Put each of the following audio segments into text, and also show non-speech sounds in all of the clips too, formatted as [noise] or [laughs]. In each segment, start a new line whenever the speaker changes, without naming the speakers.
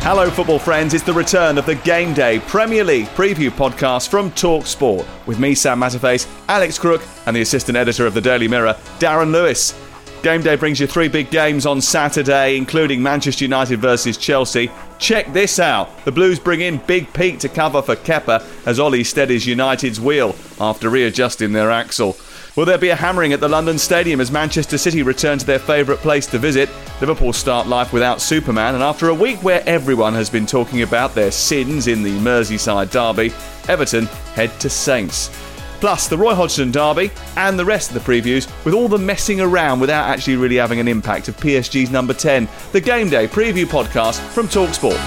Hello, football friends. It's the return of the Game Day Premier League preview podcast from Talk Sport with me, Sam Matterface, Alex Crook, and the assistant editor of the Daily Mirror, Darren Lewis. Game Day brings you three big games on Saturday, including Manchester United versus Chelsea. Check this out. The Blues bring in Big Pete to cover for Kepa as Ole steadies United's wheel after readjusting their axle. Will there be a hammering at the London Stadium as Manchester City return to their favourite place to visit? Liverpool start life without Superman, and after a week where everyone has been talking about their sins in the Merseyside derby, Everton head to Saints. Plus, the Roy Hodgson derby and the rest of the previews, with all the messing around without actually really having an impact of PSG's number 10, the Game Day preview podcast from Talksport.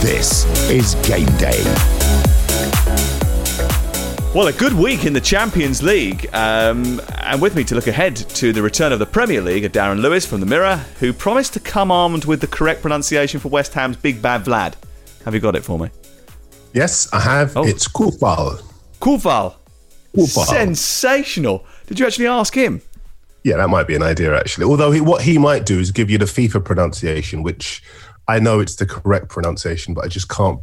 This is Game Day.
Well, a good week in the Champions League. Um, and with me to look ahead to the return of the Premier League are Darren Lewis from The Mirror, who promised to come armed with the correct pronunciation for West Ham's Big Bad Vlad. Have you got it for me?
Yes, I have.
Oh.
It's Coufal.
Coufal.
Coufal.
Sensational. Did you actually ask him?
Yeah, that might be an idea actually. Although he, what he might do is give you the FIFA pronunciation, which I know it's the correct pronunciation, but I just can't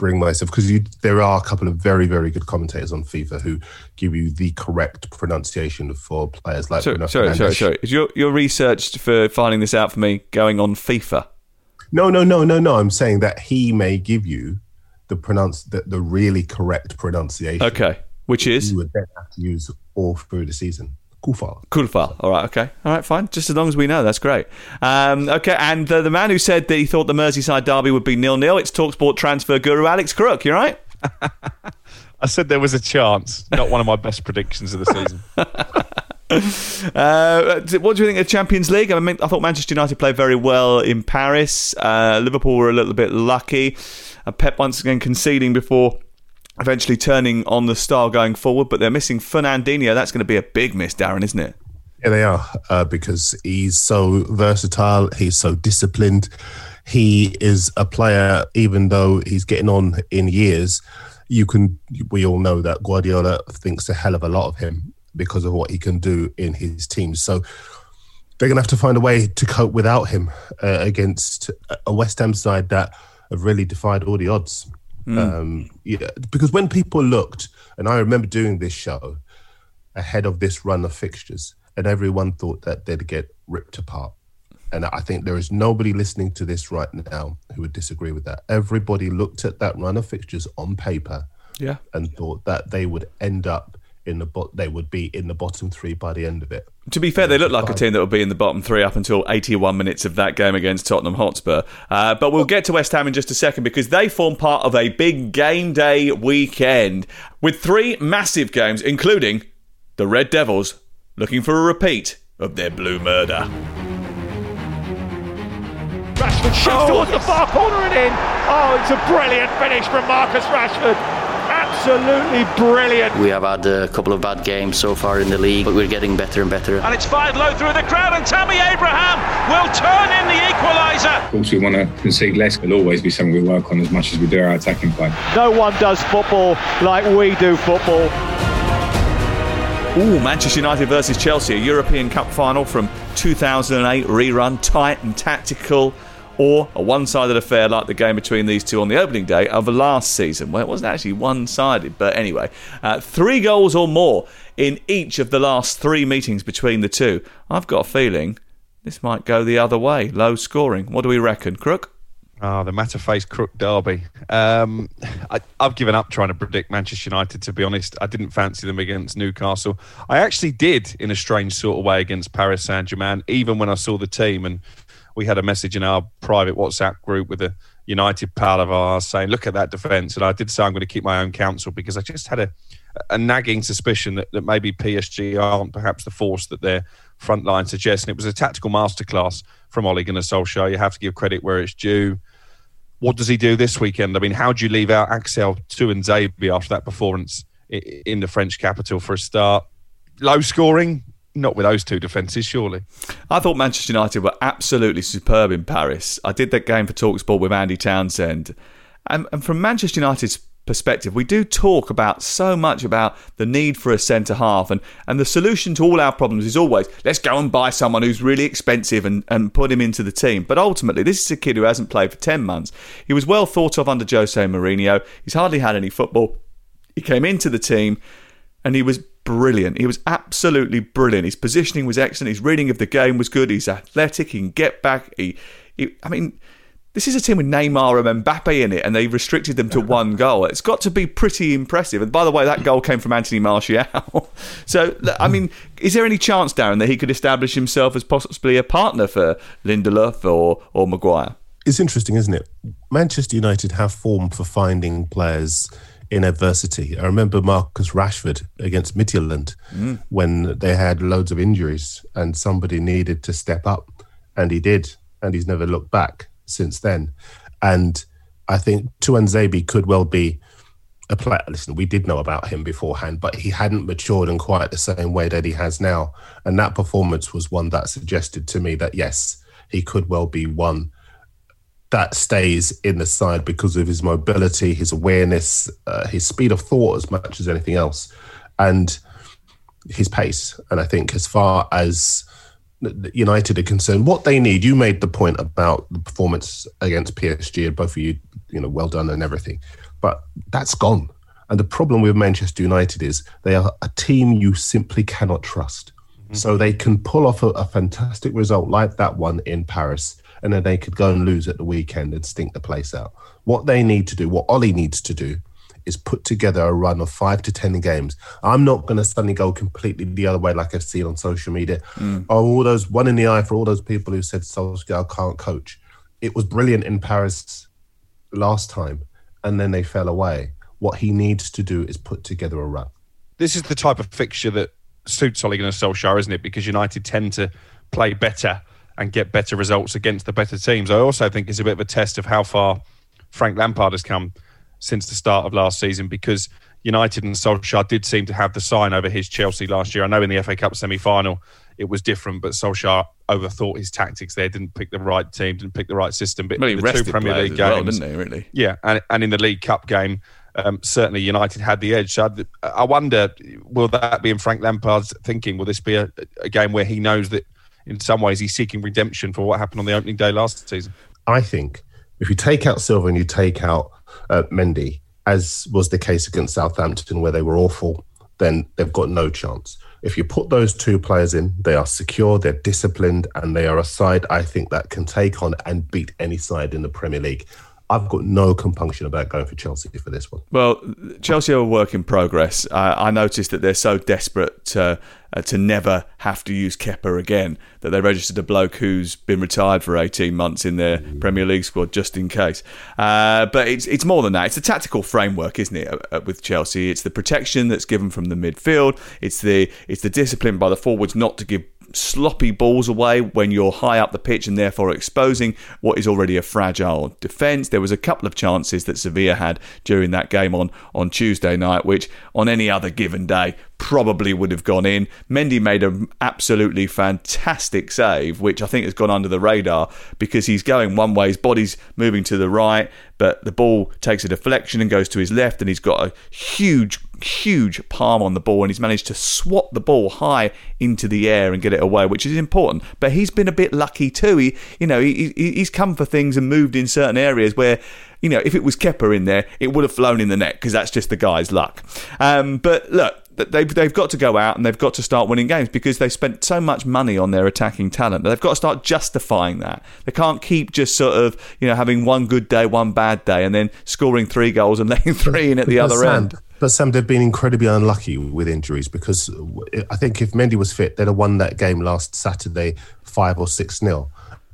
bring myself because there are a couple of very, very good commentators on FIFA who give you the correct pronunciation for players like.
Sorry,
Bruno
sorry, sorry, sorry. Is your, your research for finding this out for me going on FIFA?
No, no, no, no, no. I'm saying that he may give you the pronounce the, the really correct pronunciation.
Okay. Which is?
You would then have to use all through the season. Coufal.
Kulfal. All right, okay. All right, fine. Just as long as we know, that's great. Um, okay, and the, the man who said that he thought the Merseyside derby would be nil-nil, it's TalkSport transfer guru Alex Crook. You're right? [laughs]
I said there was a chance. Not one of my best predictions of the season. [laughs]
Uh, what do you think of the Champions League? I mean, I thought Manchester United played very well in Paris. Uh, Liverpool were a little bit lucky. Uh, Pep once again conceding before eventually turning on the star going forward, but they're missing Fernandinho. That's going to be a big miss, Darren, isn't it?
Yeah, they are uh, because he's so versatile. He's so disciplined. He is a player, even though he's getting on in years. You can, we all know that Guardiola thinks a hell of a lot of him because of what he can do in his team. So they're going to have to find a way to cope without him uh, against a West Ham side that have really defied all the odds. Um, yeah, because when people looked, and I remember doing this show ahead of this run of fixtures, and everyone thought that they'd get ripped apart. And I think there is nobody listening to this right now who would disagree with that. Everybody looked at that run of fixtures on paper
Yeah.
and thought that they would end up in the bot. They would be in the bottom three by the end of it.
To be fair, they look like a team that would be in the bottom three up until 81 minutes of that game against Tottenham Hotspur. Uh, but we'll get to West Ham in just a second because they form part of a big game day weekend with three massive games, including the Red Devils looking for a repeat of their blue murder.
Rashford shoots towards the far corner and in. Oh, it's a brilliant finish from Marcus Rashford. Absolutely brilliant.
We have had a couple of bad games so far in the league, but we're getting better and better.
And it's fired low through the crowd, and Tammy Abraham will turn in the equaliser.
Of course, we want to concede less. It'll always be something we work on as much as we do our attacking play.
No one does football like we do football.
Ooh, Manchester United versus Chelsea, a European Cup final from 2008 rerun, tight and tactical, or a one sided affair like the game between these two on the opening day of last season, where it wasn't actually one sided. But anyway, uh, three goals or more in each of the last three meetings between the two. I've got a feeling this might go the other way. Low scoring. What do we reckon, Crook?
Ah, oh, the Matterface Crook derby. Um, I, have given up trying to predict Manchester United. To be honest, I didn't fancy them against Newcastle. I actually did, in a strange sort of way, against Paris Saint Germain. Even when I saw the team, and we had a message in our private WhatsApp group with a United pal of ours saying, "Look at that defence." And I did say I'm going to keep my own counsel because I just had a, a nagging suspicion that, that maybe PSG aren't perhaps the force that their front line suggests. And it was a tactical masterclass from Ole Gunnar Solskjaer. You have to give credit where it's due what does he do this weekend? I mean, how do you leave out Axel Tuanzebe after that performance in the French capital for a start? Low scoring, not with those two defences, surely.
I thought Manchester United were absolutely superb in Paris. I did that game for Talksport with Andy Townsend. And, and from Manchester United's perspective, we do talk about so much about the need for a centre half, and, and the solution to all our problems is always let's go and buy someone who's really expensive and, and put him into the team. But ultimately, this is a kid who hasn't played for 10 months. He was well thought of under Jose Mourinho, he's hardly had any football. He came into the team and he was brilliant. He was absolutely brilliant. His positioning was excellent. His reading of the game was good. He's athletic. He can get back. He, he I mean, this is a team with Neymar and Mbappe in it, and they restricted them to one goal. It's got to be pretty impressive. And by the way, that goal came from Anthony Martial. [laughs] so, I mean, is there any chance, Darren, that he could establish himself as possibly a partner for Lindelof or, or Maguire?
It's interesting, isn't it? Manchester United have form for finding players in adversity. I remember Marcus Rashford against Midtjylland mm. when they had loads of injuries and somebody needed to step up, and he did, and he's never looked back since then. And I think Tuanzebe could well be a player. Listen, we did know about him beforehand, but he hadn't matured in quite the same way that he has now. And that performance was one that suggested to me that yes, he could well be one that stays in the side because of his mobility, his awareness, uh, his speed of thought as much as anything else, and his pace. And I think as far as United are concerned, what they need. You made the point about the performance against PSG, and both of you, you know, well done and everything, but that's gone. And the problem with Manchester United is they are a team you simply cannot trust. Mm-hmm. So they can pull off a, a fantastic result like that one in Paris, and then they could go and lose at the weekend and stink the place out. What they need to do, what Ole needs to do, is put together a run of five to 10 games. I'm not going to suddenly go completely the other way like I've seen on social media. Mm. Oh, all those one in the eye for all those people who said Solskjaer can't coach. It was brilliant in Paris last time, and then they fell away. What he needs to do is put together a run.
This is the type of fixture that suits Ole Gunnar Solskjaer, isn't it? Because United tend to play better and get better results against the better teams. I also think it's a bit of a test of how far Frank Lampard has come since the start of last season because United and Solskjaer did seem to have the sign over his Chelsea last year. I know in the FA Cup semi final it was different, but Solskjaer overthought his tactics there, didn't pick the right team, didn't pick the right system. But
well,
the two Premier League games,
well, didn't he, really?
Yeah, and, and in the League Cup game, um, certainly United had the edge. So I, I, wonder, will that be in Frank Lampard's thinking? Will this be a, a game where he knows that in some ways he's seeking redemption for what happened on the opening day last season?
I think if you take out Silva and you take out uh, Mendy, as was the case against Southampton, where they were awful, then they've got no chance. If you put those two players in, they are secure, they're disciplined, and they are a side I think that can take on and beat any side in the Premier League. I've got no compunction about going for Chelsea for this one.
Well, Chelsea are a work in progress. Uh, I noticed that they're so desperate to, uh, to never have to use Kepa again that they registered a bloke who's been retired for 18 months in their Premier League squad just in case. Uh, but it's it's more than that. It's a tactical framework, isn't it? Uh, uh, with Chelsea, it's the protection that's given from the midfield. It's the it's the discipline by the forwards not to give sloppy balls away when you're high up the pitch and therefore exposing what is already a fragile defence. There was a couple of chances that Sevilla had during that game on, on Tuesday night, which on any other given day probably would have gone in. Mendy made an absolutely fantastic save, which I think has gone under the radar because he's going one way, his body's moving to the right, but the ball takes a deflection and goes to his left, and he's got a huge, huge palm on the ball, and he's managed to swat the ball high into the air and get it away, which is important. But he's been a bit lucky too. He, you know, he, he's come for things and moved in certain areas where you know, if it was Kepa in there, it would have flown in the net because that's just the guy's luck. Um, but look, they've they've got to go out and they've got to start winning games because they spent so much money on their attacking talent. They've got to start justifying that. They can't keep just sort of you know having one good day, one bad day, and then scoring three goals and [laughs] letting three in at the other end.
But Sam, they've been incredibly unlucky with injuries because I think if Mendy was fit, they'd have won that game last Saturday five or six nil.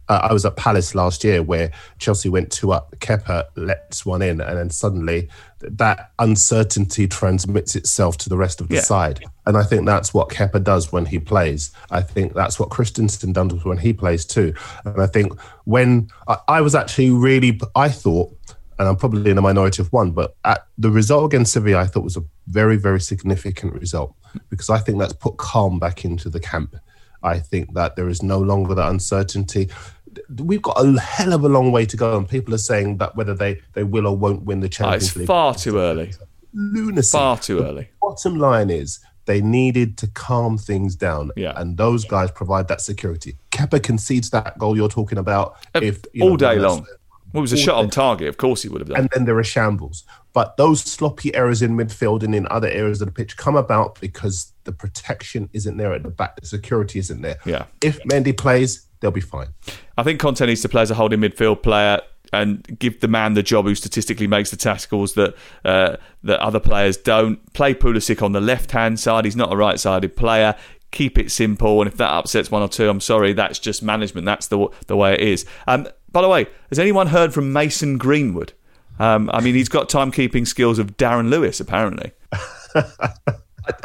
Uh, I was at Palace last year where Chelsea went two up, Kepa lets one in, and then suddenly that uncertainty transmits itself to the rest of the
Yeah.
side. And I think that's what Kepa does when he plays. I think that's what Christensen does when he plays too. And I think when I, I was actually really, I thought and I'm probably in a minority of one, but the result against Sevilla, I thought was a very, very significant result because I think that's put calm back into the camp. I think that there is no longer that uncertainty. We've got a hell of a long way to go, and people are saying that whether they, they will or won't win the
Oh,
Champions
it's
League.
far too early.
Lunacy.
Far too early.
Bottom line is they needed to calm things down,
Yeah.
and those guys provide that security. Kepa concedes that goal you're talking about. If
Uh, all
know,
day long. Well, it was a shot on target. Of course he would have done.
and then there are shambles. But those sloppy errors in midfield and in other areas of the pitch come about because the protection isn't there at the back, the security isn't there.
Yeah.
If Mendy plays, they'll be fine.
I think Kante needs to play as a holding midfield player and give the man the job who statistically makes the tackles that uh, that other players don't. Play Pulisic on the left hand side. He's not a right sided player. Keep it simple, and if that upsets one or two, I'm sorry. That's just management. That's the the way it is. Um, by the way, has anyone heard from Mason Greenwood? Um, I mean, he's got timekeeping skills of Darren Lewis, apparently. [laughs]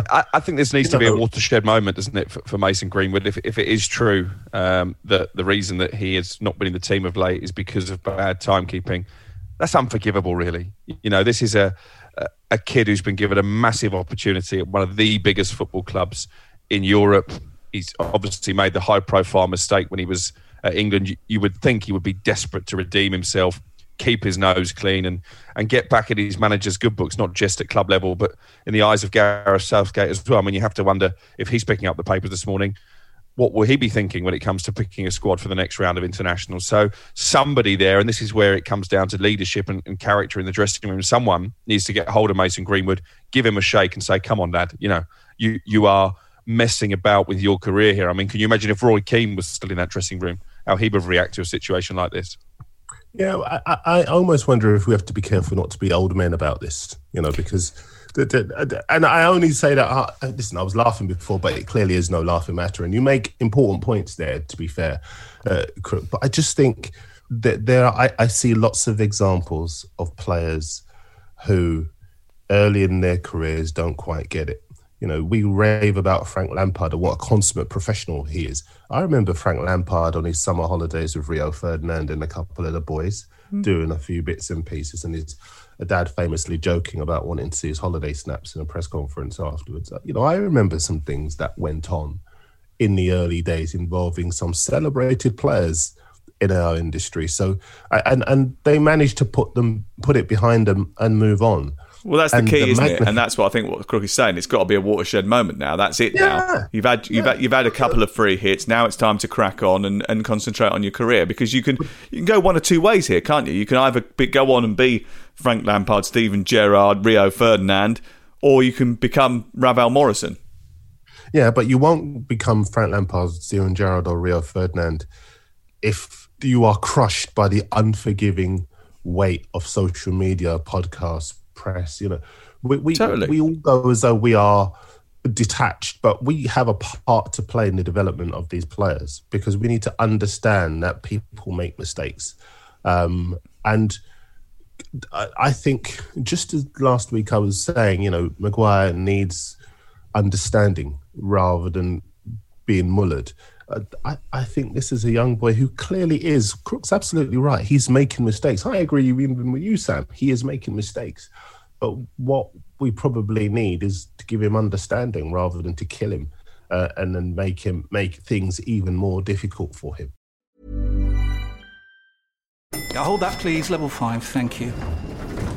I, I think this needs to be a watershed moment, doesn't it, for, for Mason Greenwood? If, if it is true um, that the reason that he has not been in the team of late is because of bad timekeeping, that's unforgivable, really. You know, this is a, a, a kid who's been given a massive opportunity at one of the biggest football clubs in Europe. He's obviously made the high profile mistake when he was at England. You, you would think he would be desperate to redeem himself keep his nose clean and and get back in his manager's good books, not just at club level, but in the eyes of Gareth Southgate as well. I mean, you have to wonder if he's picking up the papers this morning. What will he be thinking when it comes to picking a squad for the next round of internationals? So somebody there, and this is where it comes down to leadership and, and character in the dressing room. Someone needs to get hold of Mason Greenwood, give him a shake, and say, "Come on, lad. You know, you you are messing about with your career here." I mean, can you imagine if Roy Keane was still in that dressing room, how he would react to a situation like this?
Yeah, I, I almost wonder if we have to be careful not to be old men about this, you know, because. And I only say that. Uh, listen, I was laughing before, but it clearly is no laughing matter. And you make important points there. To be fair, uh, but I just think that there, are, I, I see lots of examples of players who, early in their careers, don't quite get it. You know, we rave about Frank Lampard and what a consummate professional he is. I remember Frank Lampard on his summer holidays with Rio Ferdinand and a couple of the boys hmm. doing a few bits and pieces, and his dad famously joking about wanting to see his holiday snaps in a press conference afterwards. Uh, you know, I remember some things that went on in the early days involving some celebrated players in our industry. So, and and they managed to put them, put it behind them, and move on.
Well, that's the key,
the
isn't it? And that's what I think what Crook is saying. It's got to be a watershed moment now. That's it
Yeah.
now. You've had you've had you've had a couple of free hits. Now it's time to crack on and, and concentrate on your career because you can you can go one of two ways here, can't you? You can either be, go on and be Frank Lampard, Steven Gerrard, Rio Ferdinand, or you can become Ravel Morrison.
Yeah, but you won't become Frank Lampard, Steven Gerrard, or Rio Ferdinand if you are crushed by the unforgiving weight of social media, podcasts, press. You know, we we,
Totally.
we all go as though we are detached, but we have a part to play in the development of these players because we need to understand that people make mistakes, um, and. I I think just as last week I was saying, you know, Maguire needs understanding rather than being mullered. I, I think this is a young boy who clearly is. Crook's absolutely right. He's making mistakes. I agree even with you, Sam. He is making mistakes. But what we probably need is to give him understanding rather than to kill him uh, and then make him make things even more difficult for him.
Yeah, hold that, please. Level 5, thank you.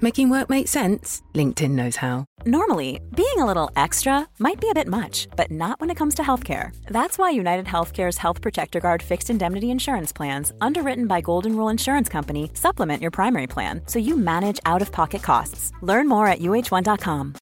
Making work make sense? LinkedIn knows how.
Normally, being a little extra might be a bit much, but not when it comes to healthcare. That's why United Healthcare's Health Protector Guard fixed indemnity insurance plans, underwritten by Golden Rule Insurance Company, supplement your primary plan so you manage out of pocket costs. Learn more at uh1.com.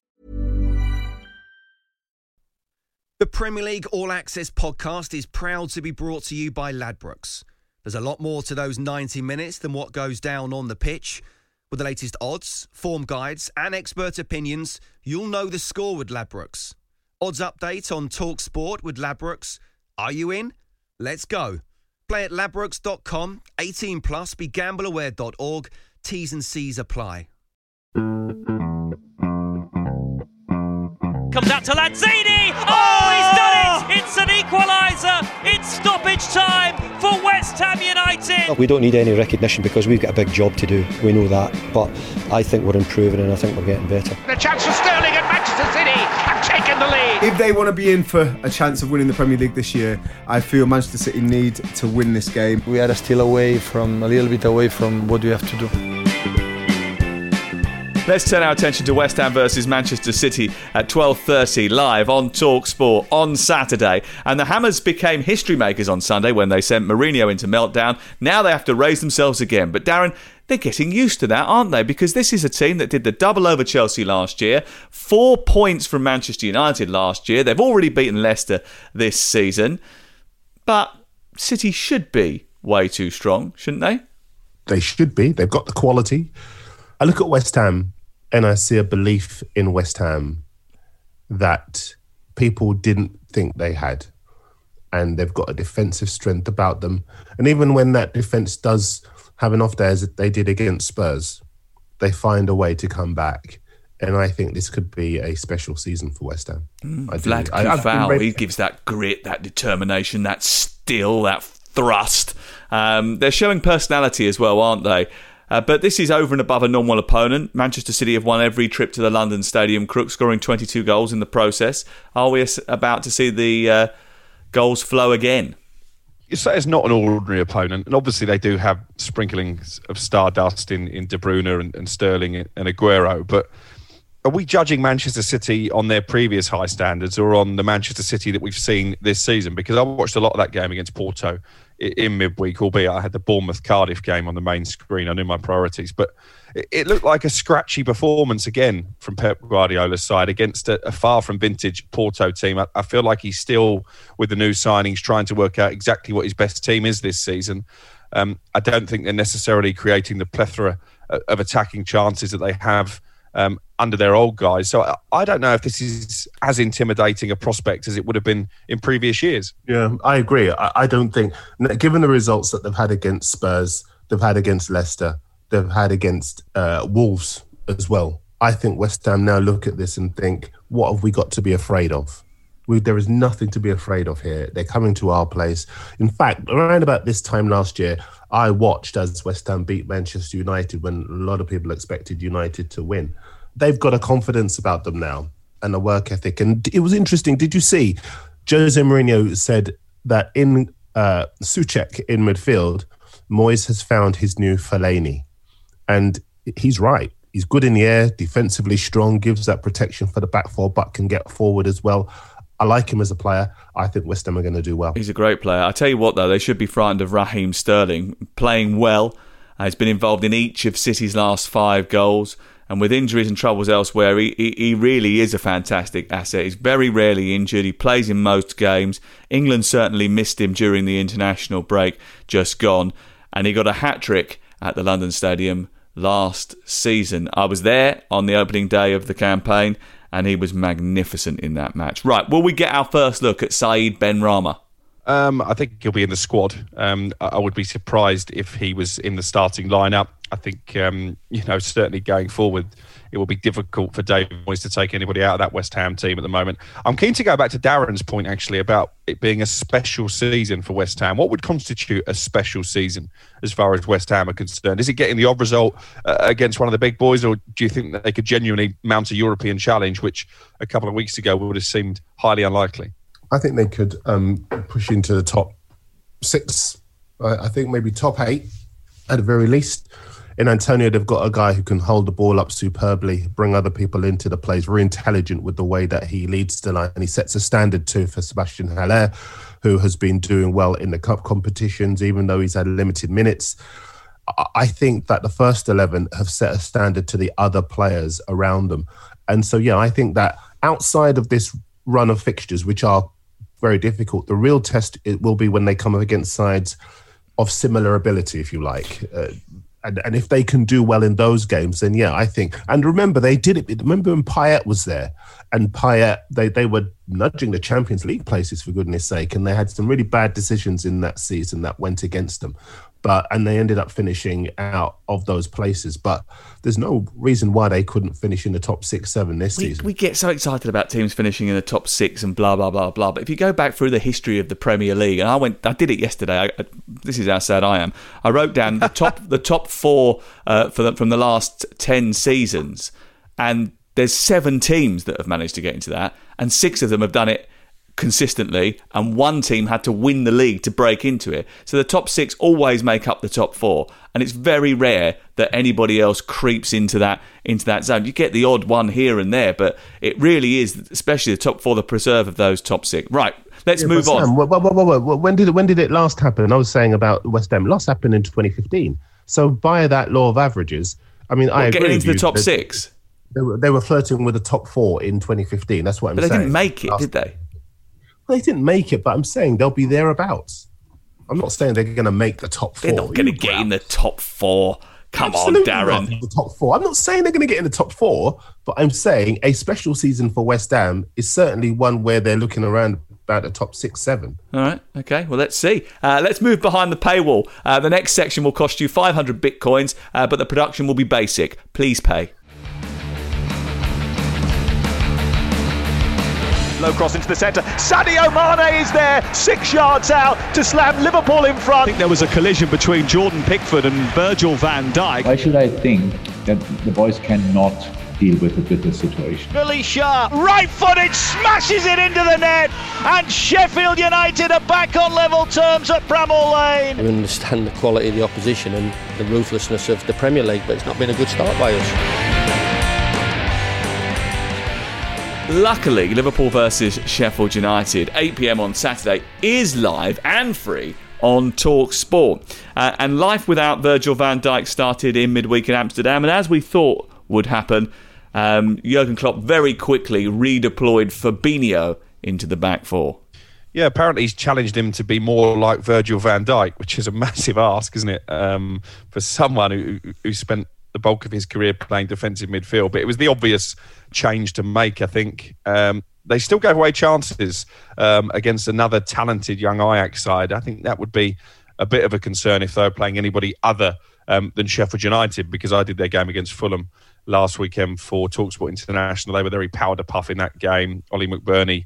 The Premier League All Access podcast is proud to be brought to you by Ladbrokes. There's a lot more to those 90 minutes than what goes down on the pitch. With the latest odds, form guides, and expert opinions, you'll know the score with Ladbrokes. Odds update on Talk Sport with Ladbrokes. Are you in? Let's go. Play at ladbrokes.com, 18 plus, begambleaware.org. T's and C's apply.
Comes out to Lanzini. Oh! It's an equaliser. It's stoppage time for West Ham United.
We don't need any recognition because we've got a big job to do. We know that. But I think we're improving and I think we're getting better.
The chance for Sterling and Manchester City have taken the lead.
If they want to be in for a chance of winning the Premier League this year, I feel Manchester City need to win this game.
We are still away from a little bit away from what we have to do.
Let's turn our attention to West Ham versus Manchester City at 12:30 live on Talk Sport on Saturday. And the Hammers became history makers on Sunday when they sent Mourinho into meltdown. Now they have to raise themselves again. But Darren, they're getting used to that, aren't they? Because this is a team that did the double over Chelsea last year, four points from Manchester United last year. They've already beaten Leicester this season. But City should be way too strong, shouldn't they?
They should be. They've got the quality. I look at West Ham and I see a belief in West Ham that people didn't think they had. And they've got a defensive strength about them. And even when that defense does have an off day, as they did against Spurs, they find a way to come back. And I think this could be a special season for West Ham.
Mm,
I.
Vlad
Coufal,
he gives that grit, that determination, that still, that thrust. Um, they're showing personality as well, aren't they? Uh, but this is over and above a normal opponent. Manchester City have won every trip to the London Stadium, Crook scoring 22 goals in the process. Are we about to see the uh, goals flow again?
it's not an ordinary opponent, and obviously they do have sprinklings of stardust in, in De Bruyne and, and Sterling and Aguero. But are we judging Manchester City on their previous high standards or on the Manchester City that we've seen this season? Because I watched a lot of that game against Porto in midweek, albeit I had the Bournemouth Cardiff game on the main screen. I knew my priorities, but it, looked like a scratchy performance again from Pep Guardiola's side against a, a far from vintage Porto team. I, I feel like he's still with the new signings trying to work out exactly what his best team is this season. Um, I don't think they're necessarily creating the plethora of attacking chances that they have um, under their old guys. So I, I don't know if this is as intimidating a prospect as it would have been in previous years.
Yeah, I agree. I, I don't think, given the results that they've had against Spurs, they've had against Leicester, they've had against uh, Wolves as well. I think West Ham now look at this and think, what have we got to be afraid of? We, there is nothing to be afraid of here. They're coming to our place. In fact, around about this time last year, I watched as West Ham beat Manchester United when a lot of people expected United to win. They've got a confidence about them now and a work ethic. And it was interesting. Did you see Jose Mourinho said that in uh, Soucek in midfield, Moyes has found his new Fellaini. And he's right. He's good in the air, defensively strong, gives that protection for the back four, but can get forward as well. I like him as a player. I think West Ham are going to do well.
He's a great player. I tell you what, though, they should be frightened of Raheem Sterling playing well. Uh, he's been involved in each of City's last five goals. And with injuries and troubles elsewhere, he, he, he really is a fantastic asset. He's very rarely injured. He plays in most games. England certainly missed him during the international break just gone. And he got a hat trick at the London Stadium last season. I was there on the opening day of the campaign, and he was magnificent in that match. Right, will we get our first look at Said Benrahma?
Um, I think he'll be in the squad. Um, I would be surprised if he was in the starting lineup. I think, um, you know, certainly going forward, it will be difficult for David Moyes to take anybody out of that West Ham team at the moment. I'm keen to go back to Darren's point, actually, about it being a special season for West Ham. What would constitute a special season as far as West Ham are concerned? Is it getting the odd result uh, against one of the big boys, or do you think that they could genuinely mount a European challenge, which a couple of weeks ago would have seemed highly unlikely?
I think they could um, push into the top six I, I think maybe top eight at the very least. In Antonio, they've got a guy who can hold the ball up superbly, bring other people into the plays, very intelligent with the way that he leads the line. And he sets a standard too for Sebastian Haller, who has been doing well in the cup competitions, even though he's had limited minutes. I think that the first 11 have set a standard to the other players around them. And so, yeah, I think that outside of this run of fixtures, which are very difficult, the real test it will be when they come up against sides of similar ability, if you like. Uh, and, and if they can do well in those games, then yeah, I think. And remember, they did it. Remember when Payet was there, and Payet they they were nudging the Champions League places for goodness sake, and they had some really bad decisions in that season that went against them but and they ended up finishing out of those places. But there's no reason why they couldn't finish in the top six, seven this
we,
season.
We get so excited about teams finishing in the top six and blah blah blah blah. But if you go back through the history of the Premier League, and I went, I did it yesterday. I, this is how sad I am. I wrote down the top [laughs] the top four uh, for the, from the last ten seasons, and there's seven teams that have managed to get into that, and six of them have done it consistently, and one team had to win the league to break into it. So the top six always make up the top four, and it's very rare that anybody else creeps into that into that zone. You get the odd one here and there, but it really is, especially the top four, the preserve of those top six. Right, let's yeah, move on.
Sam, well, well, well, when did it, when did it last happen? I was saying about West Ham. Last happened in 2015. So by that law of averages, I mean, I
getting into the top six.
They were, they were flirting with the top four in 2015. That's what I'm
but
saying.
They didn't make it, did they?
They didn't make it, but I'm saying they'll be thereabouts. I'm not saying they're going to make the top four.
They're not going to get in the top four. Come Absolutely on, Darren.
the top four. I'm not saying they're going to get in the top four, but I'm saying a special season for West Ham is certainly one where they're looking around about the top six, seven.
All right. Okay. Well, let's see. Uh, let's move behind the paywall. Uh, the next section will cost you 500 bitcoins, uh, but the production will be basic. Please pay.
Low cross into the centre. Sadio Mane is there, six yards out to slam Liverpool in front. I think there was a collision between Jordan Pickford and Virgil van Dijk.
Why should I think that the boys cannot deal with a bitter situation.
Billy Sharp, right footed, smashes it into the net, and Sheffield United are back on level terms at Bramall Lane.
We understand the quality of the opposition and the ruthlessness of the Premier League, but it's not been a good start by us.
Luckily, Liverpool versus Sheffield United, 8 pm on Saturday, is live and free on Talk Sport. Uh, and life without Virgil van Dijk started in midweek in Amsterdam, and as we thought would happen, um, Jurgen Klopp very quickly redeployed Fabinho into the back four.
Yeah, apparently he's challenged him to be more like Virgil van Dijk, which is a [laughs] massive ask, isn't it, um, for someone who, who spent the bulk of his career playing defensive midfield. But it was the obvious change to make, I think. Um, they still gave away chances um, against another talented young Ajax side. I think that would be a bit of a concern if they were playing anybody other um, than Sheffield United, because I did their game against Fulham last weekend for Talksport International. They were very powder puff in that game. Oli McBurnie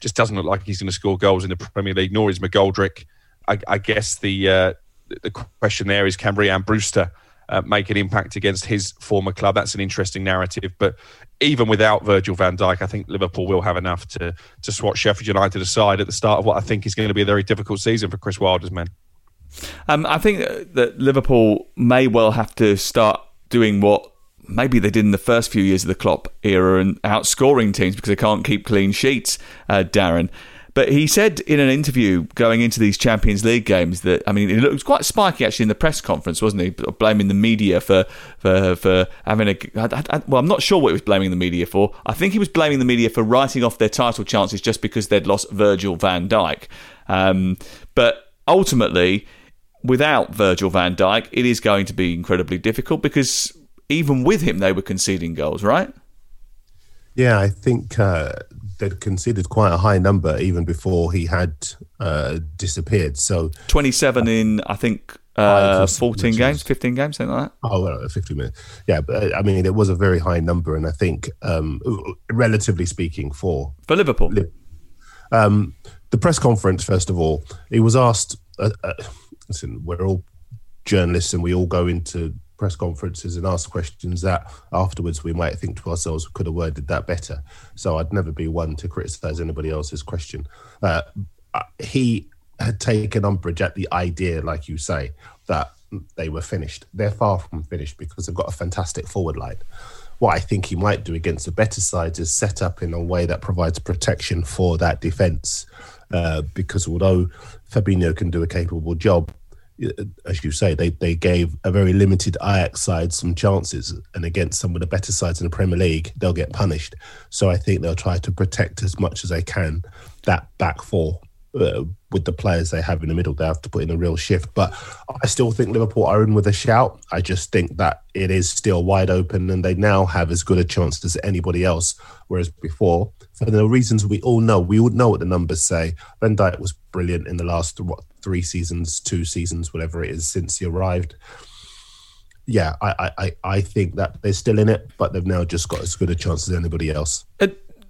just doesn't look like he's going to score goals in the Premier League, nor is McGoldrick. I, I guess the uh, the question there is can Rhian Brewster uh, make an impact against his former club. That's an interesting narrative. But even without Virgil van Dijk, I think Liverpool will have enough to to swat Sheffield United aside at the start of what I think is going to be a very difficult season for Chris Wilder's men.
Um, I think that Liverpool may well have to start doing what maybe they did in the first few years of the Klopp era and outscoring teams because they can't keep clean sheets, uh, Darren. But he said in an interview going into these Champions League games that I mean it was quite spiky actually in the press conference, wasn't he? Blaming the media for for for having a I, I, well, I'm not sure what he was blaming the media for. I think he was blaming the media for writing off their title chances just because they'd lost Virgil Van Dijk. Um, but ultimately, without Virgil Van Dijk, it is going to be incredibly difficult because even with him, they were conceding goals, right?
Yeah, I think uh, they'd considered quite a high number even before he had uh, disappeared. So
27 in, I think, uh, 14 games, 15 games, something like that.
Oh, well, 50 minutes. Yeah, but I mean, it was a very high number. And I think, um, relatively speaking, for,
for Liverpool.
Um, the press conference, first of all, he was asked, uh, uh, listen, we're all journalists and we all go into press conferences and ask questions that afterwards we might think to ourselves could have worded that better. So I'd never be one to criticise anybody else's question. Uh, he had taken umbrage at the idea, like you say, that they were finished. They're far from finished because they've got a fantastic forward line. What I think he might do against the better sides is set up in a way that provides protection for that defence. Uh, because although Fabinho can do a capable job, as you say, they, they gave a very limited Ajax side some chances, and against some of the better sides in the Premier League, they'll get punished. So I think they'll try to protect as much as they can that back four uh, with the players they have in the middle. They have to put in a real shift. But I still think Liverpool are in with a shout. I just think that it is still wide open and they now have as good a chance as anybody else. Whereas before, for the reasons we all know, we would know what the numbers say. Van Dijk was brilliant in the last what, three seasons, two seasons, whatever it is, since he arrived. Yeah, I, I, I think that they're still in it, but they've now just got as good a chance as anybody else.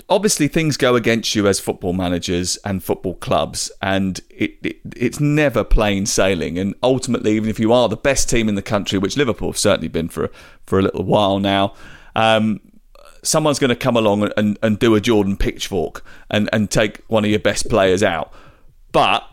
Obviously things go against you as football managers and football clubs and it, it, it's never plain sailing and ultimately even if you are the best team in the country which liverpool have certainly been for for a little while now um, someone's going to come along and, and do a jordan pitchfork and, and take one of your best players out but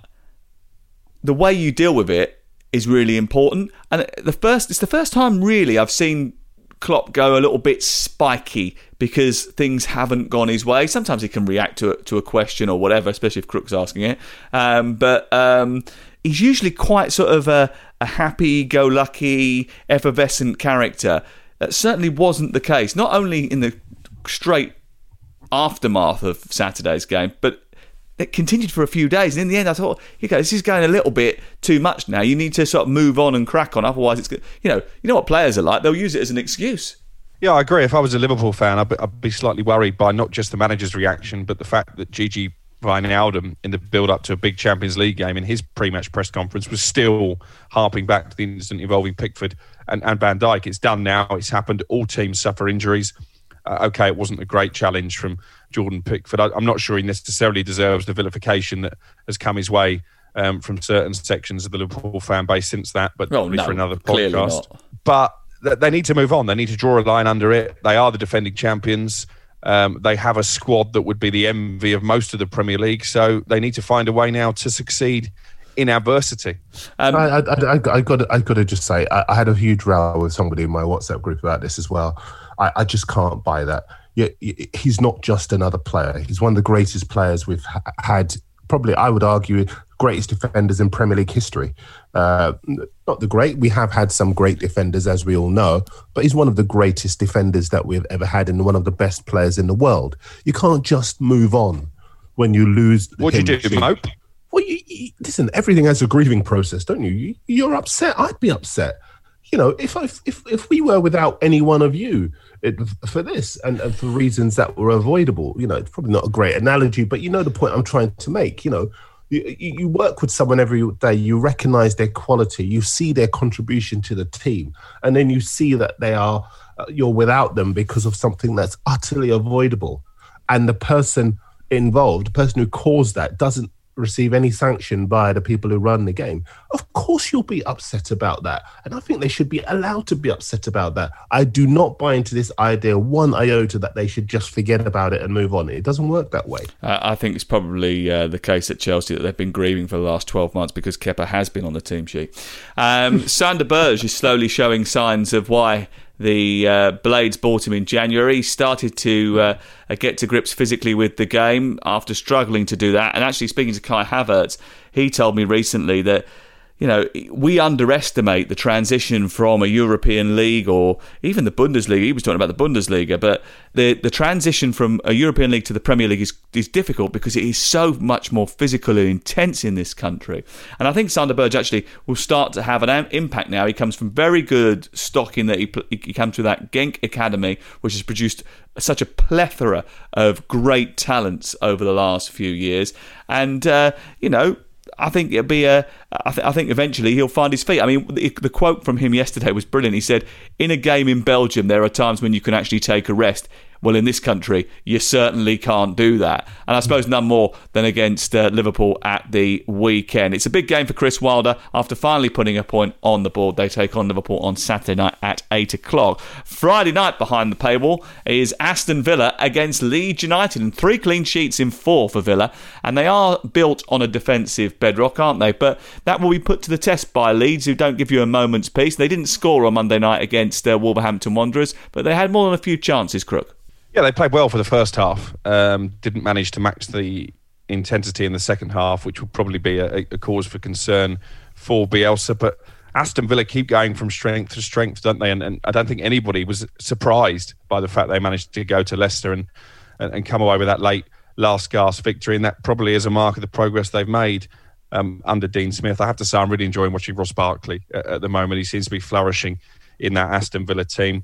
the way you deal with it is really important and the first it's the first time really i've seen Klopp go a little bit spiky because things haven't gone his way. Sometimes he can react to a, to a question or whatever, especially if Crook's asking it. Um, but um, he's usually quite sort of a, a happy-go-lucky, effervescent character. That certainly wasn't the case. Not only in the straight aftermath of Saturday's game, but it continued for a few days. And in the end, I thought, okay, this is going a little bit too much now. You need to sort of move on and crack on. Otherwise, it's you know, you know what players are like. They'll use it as an excuse.
Yeah, I agree. If I was a Liverpool fan, I'd be, I'd be slightly worried by not just the manager's reaction, but the fact that Gini Wijnaldum, in the build-up to a big Champions League game, in his pre-match press conference, was still harping back to the incident involving Pickford and, and Van Dijk. It's done now. It's happened. All teams suffer injuries. Uh, okay, it wasn't a great challenge from Jordan Pickford. I, am not sure he necessarily deserves the vilification that has come his way um, from certain sections of the Liverpool fan base since that, but
well, no,
for another podcast. But they need to move on. They need to draw a line under it. They are the defending champions. Um, they have a squad that would be the envy of most of the Premier League. So they need to find a way now to succeed in adversity.
Um, I, I, I, I, got to, I got to just say, I, I, had a huge row with somebody in my WhatsApp group about this as well. I, I just can't buy that. He's not just another player. He's one of the greatest players we've had. Probably, I would argue, greatest defenders in Premier League history. Uh, not the great. We have had some great defenders, as we all know, but he's one of the greatest defenders that we've ever had, and one of the best players in the world. You can't just move on when you lose.
What do you do, Mope?
Well, you, you, listen. Everything has a grieving process, don't you? you? are upset. I'd be upset. You know, if I if if we were without any one of you, it, for this and, and, for reasons that were avoidable. You know, it's probably not a great analogy, but you know the point I'm trying to make. You know, you, you work with someone every day, you recognize their quality, you see their contribution to the team, and then you see that they are uh, you're without them because of something that's utterly avoidable, and the person involved, the person who caused that, doesn't receive any sanction by the people who run the game, of course you'll be upset about that. And I think they should be allowed to be upset about that. I do not buy into this idea one iota that they should just forget about it and move on. It doesn't work that way.
Uh, I think it's probably uh, the case at Chelsea that they've been grieving for the last 12 months because Kepa has been on the team sheet. Um, [laughs] Sander Berge is slowly showing signs of why the uh, Blades bought him in January. He started to uh, get to grips physically with the game after struggling to do that. And actually, speaking to Kai Havertz, he told me recently that you know, we underestimate the transition from a European league or even the Bundesliga. He was talking about the Bundesliga, but the, the transition from a European league to the Premier League is, is difficult because it is so much more physical and intense in this country. And I think Sander Berge actually will start to have an impact now. He comes from very good stock in that he, he comes through that Genk Academy, which has produced such a plethora of great talents over the last few years. And, uh, you know, I think it'll be a, I, th- I, think eventually he'll find his feet. I mean, the, the, quote from him yesterday was brilliant. He said, "In a game in Belgium, there are times when you can actually take a rest. Well, in this country, you certainly can't do that. And I suppose none more than against uh, Liverpool at the weekend. It's a big game for Chris Wilder. After finally putting a point on the board, they take on Liverpool on Saturday night at 8 o'clock. Friday night behind the paywall is Aston Villa against Leeds United. And three clean sheets in four for Villa. And they are built on a defensive bedrock, aren't they? But that will be put to the test by Leeds, who don't give you a moment's peace. They didn't score on Monday night against uh, Wolverhampton Wanderers, but they had more than a few chances, Crook.
Yeah, they played well for the first half. Um, didn't manage to match the intensity in the second half, which will probably be a, a, cause for concern for Bielsa. But Aston Villa keep going from strength to strength, don't they? And, and, I don't think anybody was surprised by the fact they managed to go to Leicester and, and, and come away with that late last gasp victory. And that probably is a mark of the progress they've made um, under Dean Smith. I have to say, I'm really enjoying watching Ross Barkley at, at the moment. He seems to be flourishing in that Aston Villa team.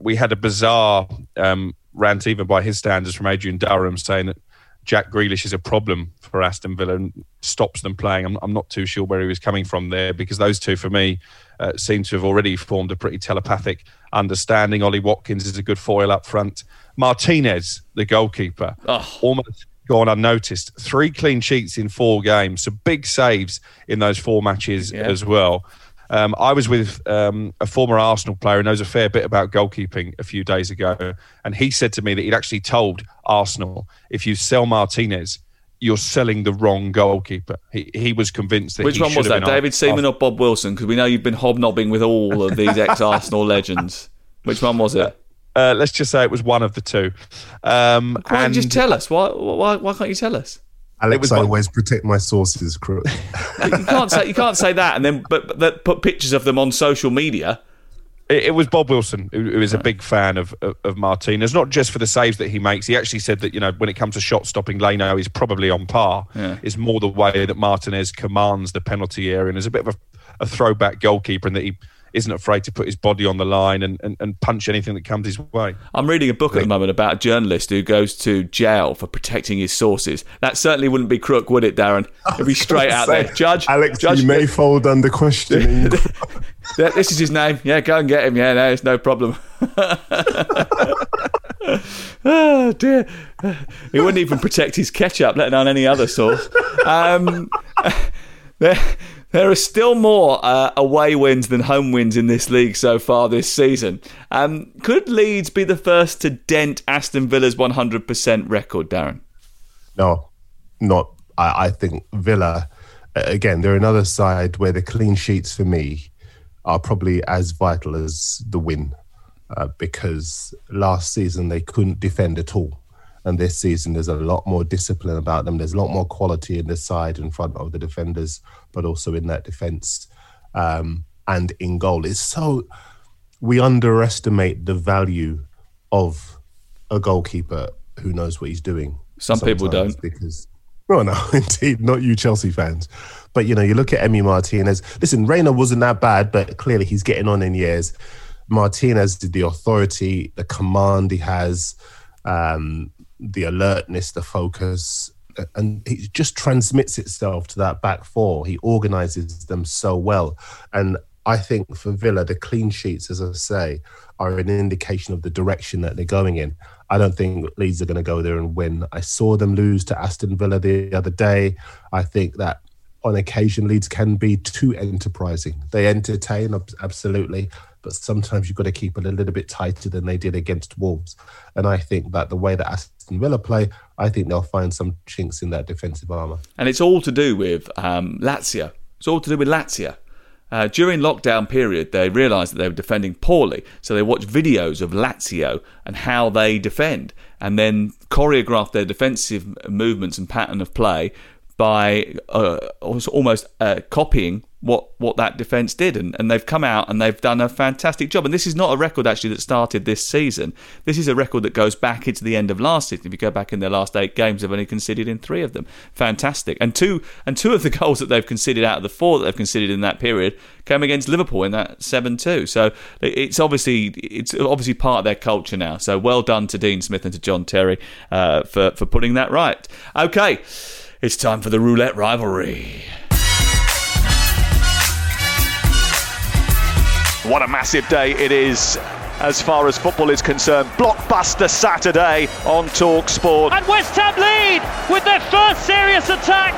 We had a bizarre um, rant, even by his standards, from Adrian Durham saying that Jack Grealish is a problem for Aston Villa and stops them playing. I'm, I'm not too sure where he was coming from there because those two, for me, uh, seem to have already formed a pretty telepathic understanding. Ollie Watkins is a good foil up front. Martinez, the goalkeeper, oh. almost gone unnoticed. Three clean sheets in four games, so big saves in those four matches yeah. as well. Um, I was with um, a former Arsenal player who knows a fair bit about goalkeeping a few days ago, and he said to me that he'd actually told Arsenal if you sell Martinez, you're selling the wrong goalkeeper. He, he was convinced that.
Which one was that, David Seaman or Bob Wilson? Because we know you've been hobnobbing with all of these [laughs] ex-Arsenal legends. Which one was it?
Uh, let's just say it was one of the two. Um,
why and, just tell us? Why, why, why can't you tell us?
Alex, I always protect my sources, Crook. [laughs]
you can't say you can't say that, and then but, but put pictures of them on social media.
It, it was Bob Wilson who, who is a big fan of, of, of Martinez, not just for the saves that he makes. He actually said that you know when it comes to shot stopping, Leno is probably on par. Yeah. Is more the way that Martinez commands the penalty area and is a bit of a, a throwback goalkeeper, and that he isn't afraid to put his body on the line and, and, and punch anything that comes his way.
I'm reading a book at the moment about a journalist who goes to jail for protecting his sources. That certainly wouldn't be Crook, would it, Darren? [laughs] It'd be straight out say, there. Judge,
Alex,
Judge,
you may fold under questioning. [laughs]
this is his name. Yeah, go and get him. Yeah, no, it's no problem. oh [laughs] dear. He wouldn't even protect his ketchup, let alone any other sauce. Um, there, there are still more uh, away wins than home wins in this league so far this season. Um, could Leeds be the first to dent Aston Villa's 100% record, Darren?
No, not. I, I think Villa, again, they're another side where the clean sheets for me are probably as vital as the win uh, because last season they couldn't defend at all. And this season, there's a lot more discipline about them. There's a lot more quality in the side in front of the defenders, but also in that defense um, and in goal. It's so we underestimate the value of a goalkeeper who knows what he's doing.
Some people don't
because. Well, [laughs] no, indeed, not you Chelsea fans. But you know, you look at Emi Martinez. Listen, Reina wasn't that bad, but clearly he's getting on in years. Martinez did the authority, the command he has, um, the alertness, the focus, and he just transmits itself to that back four. He organises them so well, and I think for Villa, the clean sheets, as I say, are an indication of the direction that they're going in. I don't think Leeds are going to go there and win. I saw them lose to Aston Villa the other day. I think that on occasion Leeds can be too enterprising. They entertain absolutely, but sometimes you've got to keep it a little bit tighter than they did against Wolves. And I think that the way that Aston Villa play, I think they'll find some chinks in that defensive armour.
And it's all to do with um, Lazio. It's all to do with Lazio. Uh, during lockdown period, they realised that they were defending poorly, so they watched videos of Lazio and how they defend, and then choreographed their defensive movements and pattern of play by uh, almost uh, copying what what that defence did, and, and they've come out and they've done a fantastic job. And this is not a record actually that started this season. This is a record that goes back into the end of last season. If you go back in their last eight games, they've only conceded in three of them. Fantastic, and two and two of the [laughs] goals that they've conceded out of the four that they've conceded in that period came against Liverpool in that seven two. So it's obviously it's obviously part of their culture now. So well done to Dean Smith and to John Terry uh, for for putting that right. Okay, it's time for the roulette rivalry.
What a massive day it is as far as football is concerned. Blockbuster Saturday on Talk Sport.
And West Ham lead with their first serious attack.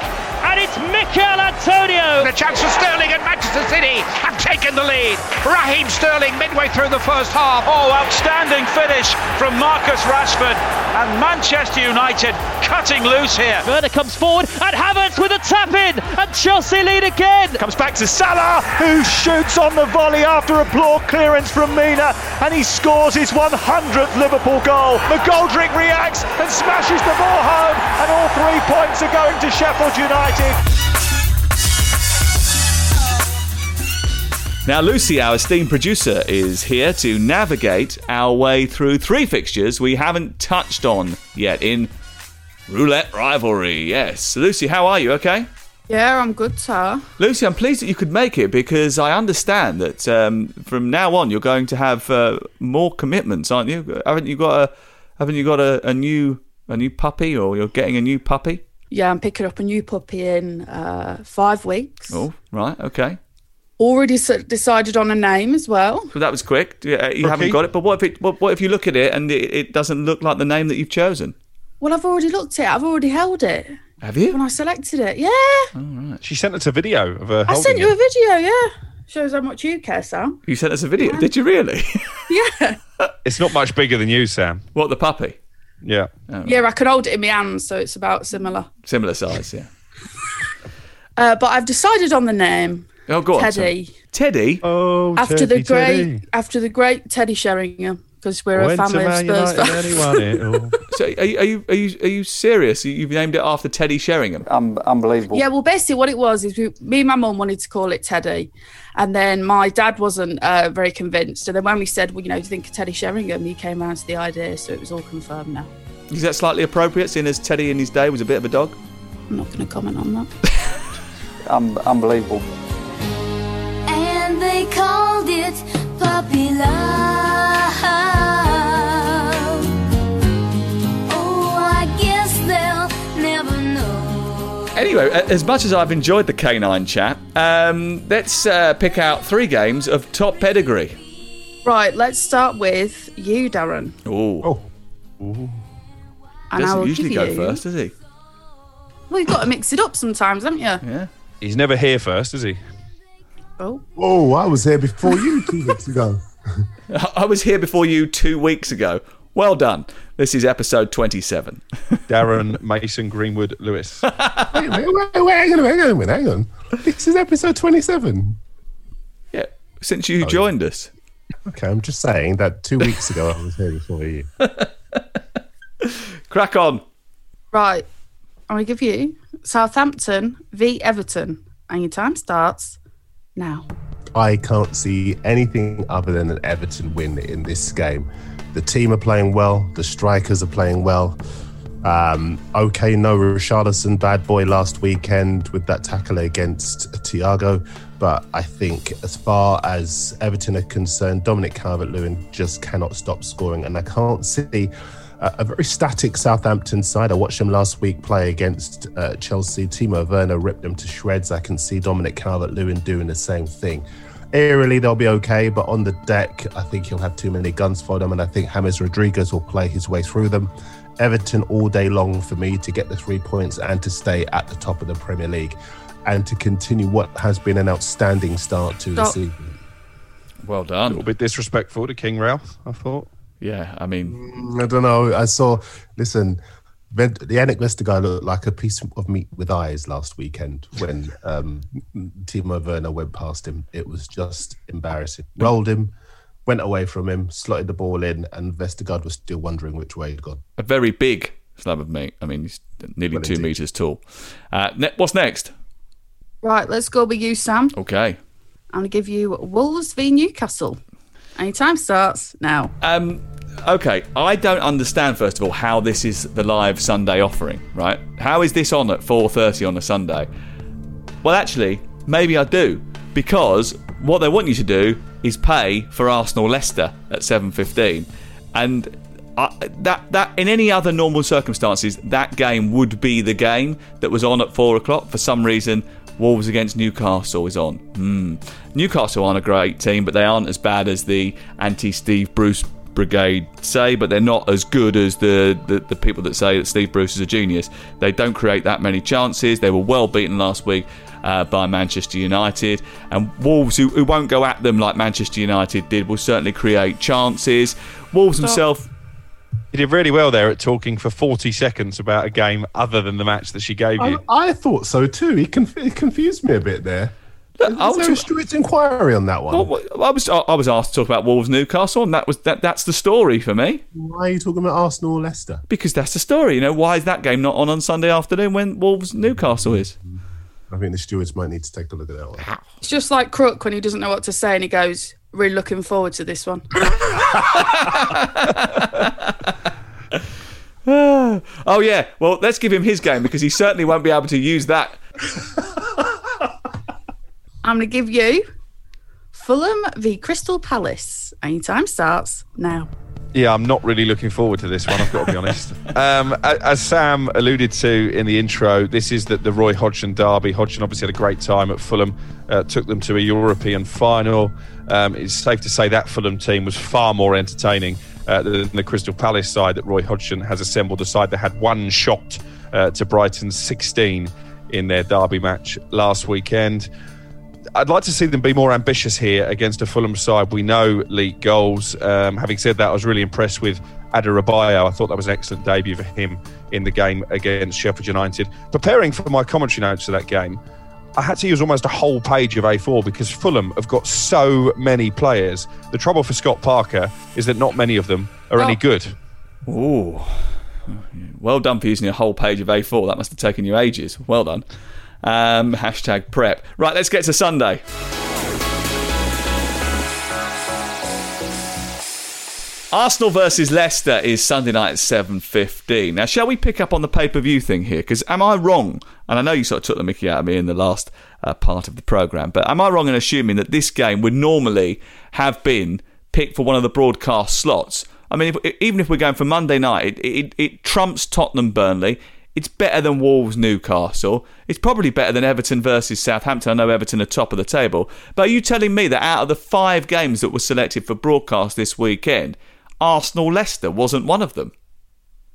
And it's Michail Antonio.
The chance for Sterling and Manchester City have taken the lead. Raheem Sterling midway through the first half.
Oh, outstanding finish from Marcus Rashford. And Manchester United cutting loose here.
Werner comes forward and Havertz with a tap in. And Chelsea lead again.
Comes back to Salah, who shoots on the volley after a poor clearance from Mina. And he scores his 100th Liverpool goal. McGoldrick reacts and smashes the ball home. And all three points are going to Sheffield United.
Now, Lucy, our esteemed producer, is here to navigate our way through three fixtures we haven't touched on yet in Roulette Rivalry. Yes. Lucy, how are you? Okay?
Yeah, I'm good, sir.
Lucy, I'm pleased that you could make it because I understand that um, from now on you're going to have uh, more commitments, aren't you? Haven't you got a haven't you got a, a new a new puppy or you're getting a new puppy?
Yeah, I'm picking up a new puppy in uh, five weeks.
Oh, right, okay.
Already s- decided on a name as well.
So that was quick. Yeah, You haven't got it, but what if it, what, what if you look at it and it, it doesn't look like the name that you've chosen?
Well, I've already looked at it. I've already held it.
Have you?
When I selected it, yeah. All right.
She sent us a video of her
I sent you
it.
a video, yeah. Shows how much you care, Sam.
You sent us a video, did you really? [laughs]
Yeah.
It's not much bigger than you, Sam.
What the puppy?
Yeah.
Yeah, I can hold it in my hands, so it's about similar.
Similar size, yeah. [laughs]
Uh, but I've decided on the name.
Oh, go on.
Teddy.
sorry. Teddy?
Oh,
after the great, after the great Teddy Sheringham, because we're a
Went to
family of Spurs fans.
won it. [laughs]
So are you, are you are you are you serious? You've named it after Teddy Sheringham?
Um, unbelievable.
Yeah, well, basically, what it was is we, me and my mum wanted to call it Teddy, and then my dad wasn't uh, very convinced. And then when we said, well, you know, do you think of Teddy Sheringham? He came around to the idea, so it was all confirmed now.
Is that slightly appropriate, seeing as Teddy in his day was a bit of a dog?
I'm not going to comment on that. [laughs]
Um, unbelievable.
And they called it puppy love. Oh, I guess they'll never know.
Anyway, as much as I've enjoyed the canine chat, um, let's uh, pick out three games of top pedigree.
Right, let's start with you, Darren.
Ooh.
And I
Doesn't
will
usually go
you.
first, does he?
Well, you've got to mix it up sometimes, haven't you?
Yeah.
He's never here first, is he?
Oh.
Oh, I was here before you two weeks ago. [laughs]
I was here before you two weeks ago. Well done. This is episode 27. [laughs]
Darren Mason Greenwood Lewis. [laughs]
wait, wait, wait, wait, hang on, hang on a minute, hang on. This is episode 27.
Yeah, since you oh, joined us.
Okay, I'm just saying that two weeks ago I was here before you.
Crack on.
Right, I'm going to give you Southampton v Everton, and your time starts now.
I can't see anything other than an Everton win in this game. The team are playing well, the strikers are playing well. Um, okay, no Richarlison, bad boy last weekend with that tackle against Thiago. But I think, as far as Everton are concerned, Dominic Calvert Lewin just cannot stop scoring. And I can't see a, a very static Southampton side. I watched them last week play against uh, Chelsea. Timo Werner ripped them to shreds. I can see Dominic Calvert Lewin doing the same thing. Aerially, they'll be okay, but on the deck, I think he'll have too many guns for them, and I think James Rodriguez will play his way through them. Everton all day long for me to get the three points and to stay at the top of the Premier League and to continue what has been an outstanding start to the season.
Well done.
A
done.
little bit disrespectful to King Ralph, I thought.
Yeah, I mean,
Mm, I don't know. I saw, listen, the Jannik Vestergaard looked like a piece of meat with eyes last weekend when [laughs] um, Timo Werner went past him. It was just embarrassing. Rolled him, went away from him, slotted the ball in, and Vestergaard was still wondering which way he'd gone.
a very big slab of meat. I mean, he's nearly
Well,
two
indeed.
metres tall. Uh, ne- what's next?
Right, let's go with you, Sam.
Okay.
I'm going to give you Wolves v Newcastle. And your time starts now.
Um, okay, I don't understand first of all how this is the live Sunday offering, right? How is this on at 4:30 on a Sunday? Well, actually, maybe I do because what they want you to do is pay for Arsenal Leicester at 7:15, and that that in any other normal circumstances, that game would be the game that was on at four o'clock. For some reason, Wolves against Newcastle is on. Hmm. Newcastle aren't a great team, but they aren't as bad as the anti-Steve Bruce brigade say, but they're not as good as the, the, the people that say that Steve Bruce is a genius. They don't create that many chances. They were well beaten last week uh, by Manchester United, and Wolves, who, who won't go at them like Manchester United did, will certainly create chances. Wolves
Stop.
themselves.
You did really well there at talking for 40 seconds about a game other than the match that she gave
I,
you.
I thought so too. He, conf- he confused me a bit there. Is there a stewards' inquiry on that one?
Well, I was I was asked to talk about Wolves Newcastle, and that was that. That's the story for me.
Why are you talking about Arsenal or Leicester?
Because that's the story. You know, why is that game not on on Sunday afternoon when Wolves Newcastle is?
I think the stewards might need to take a look at that one. Ah.
It's just like Crook when he doesn't know what to say and he goes, Really looking forward to this one. [laughs] [laughs] [sighs]
oh yeah. Well, let's give him his game because he certainly won't be able to use that. [laughs]
I'm going to give you Fulham v Crystal Palace. Anytime starts now.
Yeah, I'm not really looking forward to this one. I've got to be honest. [laughs] Um, as Sam alluded to in the intro, this is the, the Roy Hodgson derby. Hodgson obviously had a great time at Fulham, uh, took them to a European final. Um, it's safe to say that Fulham team was far more entertaining uh, than the Crystal Palace side that Roy Hodgson has assembled. A side that had one shot uh, to Brighton's 16 in their derby match last weekend. I'd like to see them be more ambitious here against a Fulham side. We know league goals. Um, having said that, I was really impressed with Adarabioyo. I thought that was an excellent debut for him in the game against Sheffield United. Preparing for my commentary notes for that game, I had to use almost a whole page of A4 because Fulham have got so many players. The trouble for Scott Parker is that not many of them are any
Oh.
good.
Ooh. Well done for using a whole page of A4. That must have taken you ages. Well done. Um, hashtag prep. Right, let's get to Sunday. Arsenal versus Leicester is Sunday night at 7.15. Now, shall we pick up on the pay-per-view thing here? Because am I wrong? And I know you sort of took the mickey out of me in the last uh, part of the programme, but am I wrong in assuming that this game would normally have been picked for one of the broadcast slots? I mean, if, even if we're going for Monday night, it, it, it trumps Tottenham Burnley. It's better than Wolves Newcastle. It's probably better than Everton versus Southampton. I know Everton are top of the table. But are you telling me that out of the five games that were selected for broadcast this weekend, Arsenal Leicester wasn't one of them?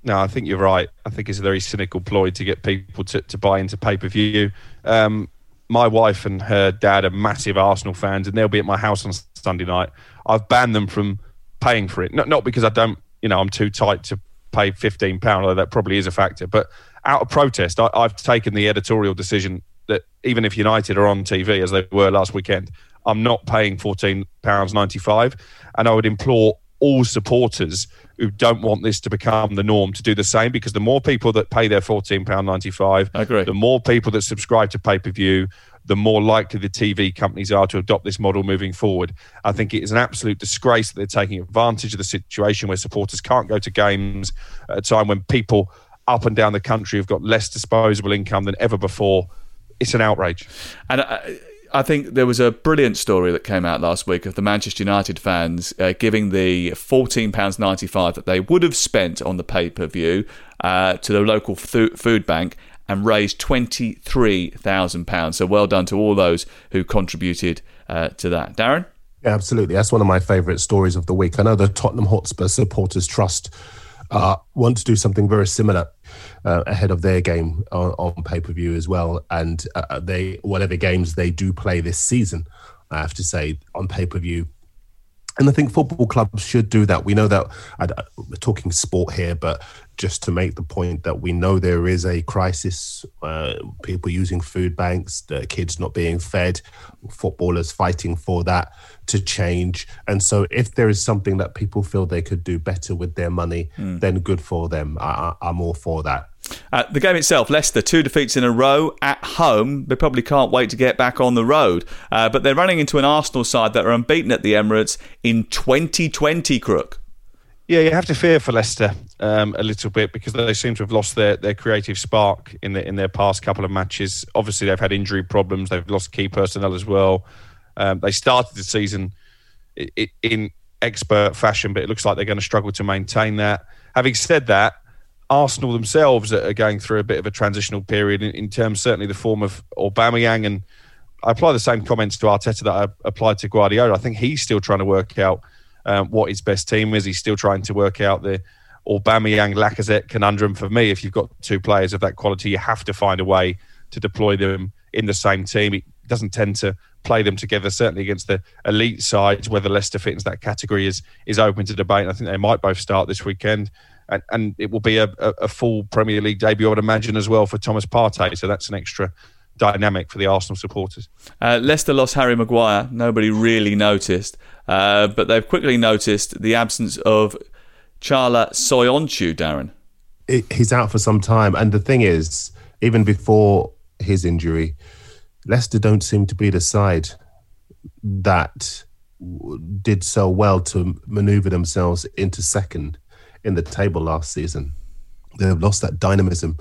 No, I think you're right. I think it's a very cynical ploy to get people to, to buy into pay per view. Um, my wife and her dad are massive Arsenal fans, and they'll be at my house on Sunday night. I've banned them from paying for it. Not not because I don't, you know, I'm too tight to pay fifteen pound, although that probably is a factor. But out of protest, I, I've taken the editorial decision that even if United are on TV as they were last weekend, I'm not paying fourteen pounds ninety five, and I would implore all supporters who don't want this to become the norm to do the same because the more people that pay their £14.95, the more people that subscribe to pay per view, the more likely the TV companies are to adopt this model moving forward. I think it is an absolute disgrace that they're taking advantage of the situation where supporters can't go to games at a time when people up and down the country have got less disposable income than ever before. It's an outrage.
And I, I think there was a brilliant story that came out last week of the Manchester United fans uh, giving the £14.95 that they would have spent on the pay per view uh, to the local fu- food bank and raised £23,000. So well done to all those who contributed uh, to that. Darren?
Yeah, absolutely. That's one of my favourite stories of the week. I know the Tottenham Hotspur Supporters Trust uh, want to do something very similar uh, ahead of their game on, on pay per view as well. And uh, they, whatever games they do play this season, I have to say, on pay per view. And I think football clubs should do that. We know that I, we're talking sport here, but just to make the point that we know there is a crisis, uh, people using food banks, the kids not being fed, footballers fighting for that to change. And so, if there is something that people feel they could do better with their money,
Mm.
then good for them. I, I, I'm all for that.
Uh, the game itself, Leicester, two defeats in a row at home. They probably can't wait to get back on the road. Uh, but they're running into an Arsenal side that are unbeaten at the Emirates in 2020, Crook.
Yeah, you have to fear for Leicester um, a little bit because they seem to have lost their, their creative spark in the, in their past couple of matches. Obviously, they've had injury problems. They've lost key personnel as well. Um, they started the season in expert fashion, but it looks like they're going to struggle to maintain that. Having said that, Arsenal themselves are going through a bit of a transitional period in, in terms, certainly the form of Aubameyang, and I apply the same comments to Arteta that I applied to Guardiola. I think he's still trying to work out um, what his best team is. He's still trying to work out the Aubameyang Lacazette conundrum. For me, if you've got two players of that quality, you have to find a way to deploy them in the same team. It doesn't tend to play them together, certainly against the elite sides. Whether Leicester fit into that category is is open to debate. And I think they might both start this weekend and, and it will be a, a, a, full Premier League debut, I would imagine, as well for Thomas Partey. So that's an extra dynamic for the Arsenal supporters.
Uh, Leicester lost Harry Maguire. Nobody really noticed, uh, but they've quickly noticed the absence of Çağlar Söyüncü, Darren.
It, he's out for some time. And the thing is, even before his injury, Leicester don't seem to be the side that did so well to maneuver themselves into second in the table last season. They've lost that dynamism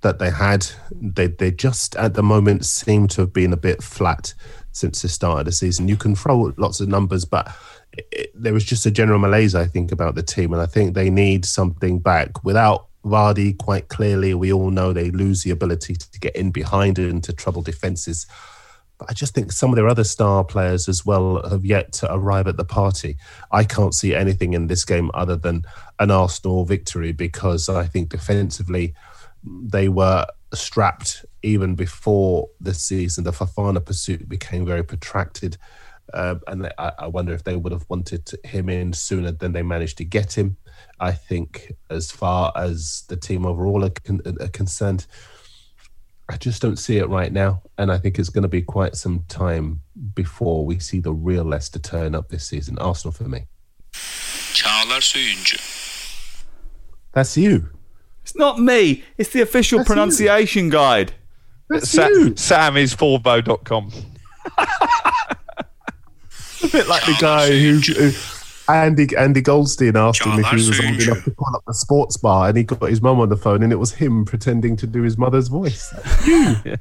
that they had. They they just at the moment seem to have been a bit flat since the start of the season. You can throw lots of numbers, but it, it, there was just a general malaise, I think, about the team, and I think they need something back. Without Vardy, quite clearly, we all know they lose the ability to get in behind and to trouble defenses. But I just think some of their other star players as well have yet to arrive at the party. I can't see anything in this game other than an Arsenal victory because I think defensively they were strapped even before the season. The Fofana pursuit became very protracted. Uh, and I, I, wonder if they would have wanted him in sooner than they managed to get him. I think, as far as the team overall are, con- are concerned, I just don't see it right now. And I think it's going to be quite some time before we see the real Leicester turn up this season. Arsenal for me.
Çağlar Söyüncü.
That's you.
It's not me. It's the official That's pronunciation
you.
guide.
That's Sa- you.
Sam is forvo.com. [laughs]
a bit like the guy who, who Andy Andy Goldstein asked him if he was old enough to call up the sports bar, and he got his mum on the phone, and it was him pretending to do his mother's voice. You. [laughs]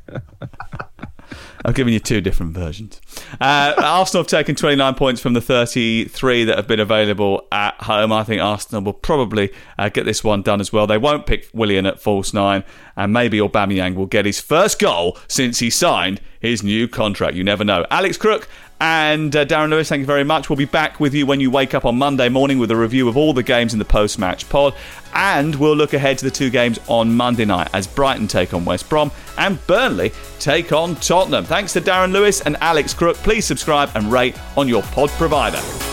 I've given you two different versions. Uh, Arsenal have taken 29 points from the 33 that have been available at home. I think Arsenal will probably uh, get this one done as well. They won't pick Willian at false nine, and maybe Aubameyang will get his first goal since he signed his new contract. You never know. Alex Crook and uh, Darren Lewis, thank you very much. We'll be back with you when you wake up on Monday morning with a review of all the games in the post match pod. And we'll look ahead to the two games on Monday night as Brighton take on West Brom and Burnley take on Tottenham. Thanks to Darren Lewis and Alex Crook. Please subscribe and rate on your pod provider.